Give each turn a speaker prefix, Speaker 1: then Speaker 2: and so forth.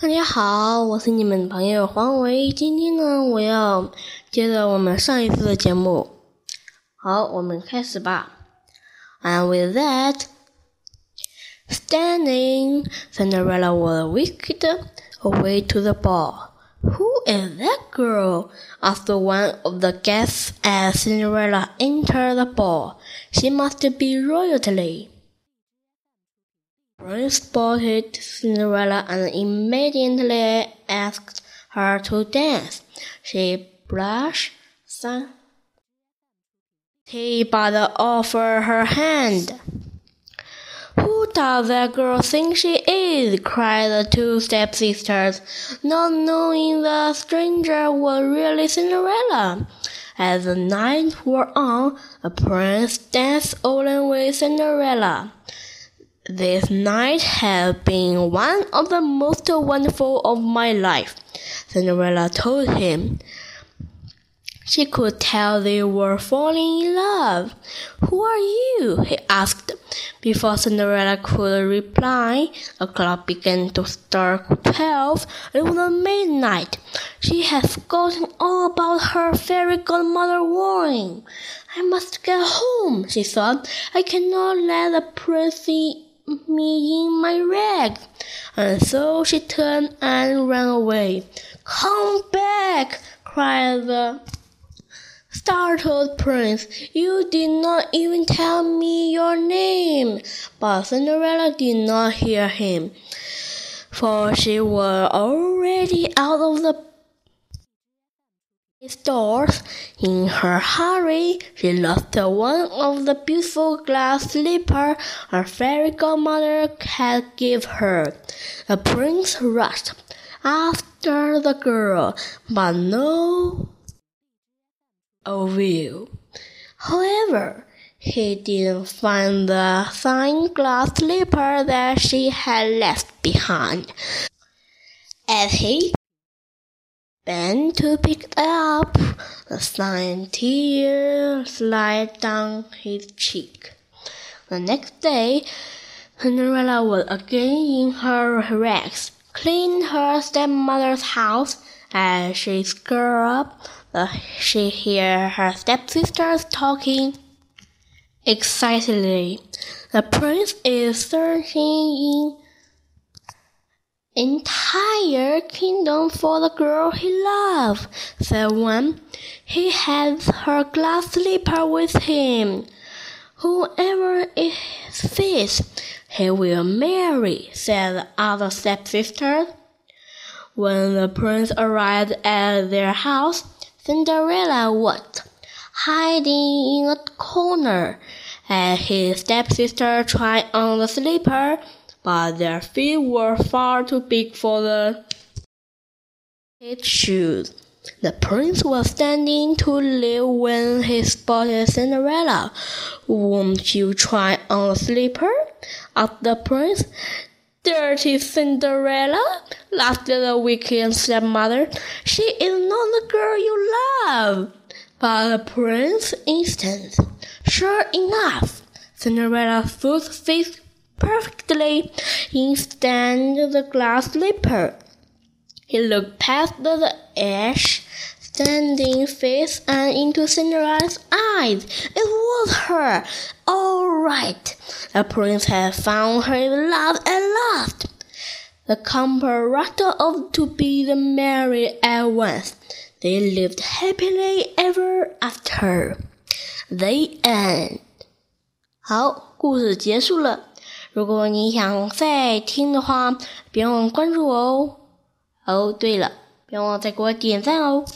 Speaker 1: 大家好，我是你们的朋友黄维。今天呢，我要接着我们上一次的节目。好，我们开始吧。And with that, standing, Cinderella was whisked away to the ball. Who is that girl? asked one of the guests as Cinderella entered the ball. She must be royalty. The prince spotted Cinderella and immediately asked her to dance. She blushed, he but offered her hand. Who does that girl think she is? cried the two stepsisters, not knowing the stranger was really Cinderella. As the night wore on, the prince danced along with Cinderella. This night has been one of the most wonderful of my life, Cinderella told him. She could tell they were falling in love. Who are you? he asked. Before Cinderella could reply, the clock began to strike twelve. It was midnight. She had forgotten all about her fairy godmother warning. I must get home, she thought. I cannot let the prince me in my rag. And so she turned and ran away. Come back! cried the startled prince. You did not even tell me your name. But Cinderella did not hear him, for she was already out of the doors. In her hurry, she lost one of the beautiful glass slippers her fairy godmother had given her. The prince rushed after the girl, but no avail. However, he didn't find the fine glass slipper that she had left behind. As he bent to pick up, the sign tear slid down his cheek. The next day, Cinderella was again in her rags, cleaning her stepmother's house. As she scurried up, she heard her stepsisters talking excitedly. The prince is searching in entire kingdom for the girl he loves, said one. He has her glass slipper with him. Whoever is this, he will marry, said the other stepsister. When the prince arrived at their house, Cinderella was hiding in a corner, and his stepsister tried on the slipper but their feet were far too big for the shoes. The prince was standing to leave when he spotted Cinderella. Won't you try on a slipper? asked the prince. Dirty Cinderella, laughed the wicked stepmother. She is not the girl you love. But the prince insisted. Sure enough, Cinderella's foot fit perfectly inside the glass slipper. He looked past the edge, standing face and into Cinderella's eyes. It was her. All right. The prince had found her love at last. The couple rushed off to be married at once. They lived happily ever after. The end. 好，故事结束了。 如果你想再听的话，别忘关注我哦。哦，对了，别忘再给我点赞哦。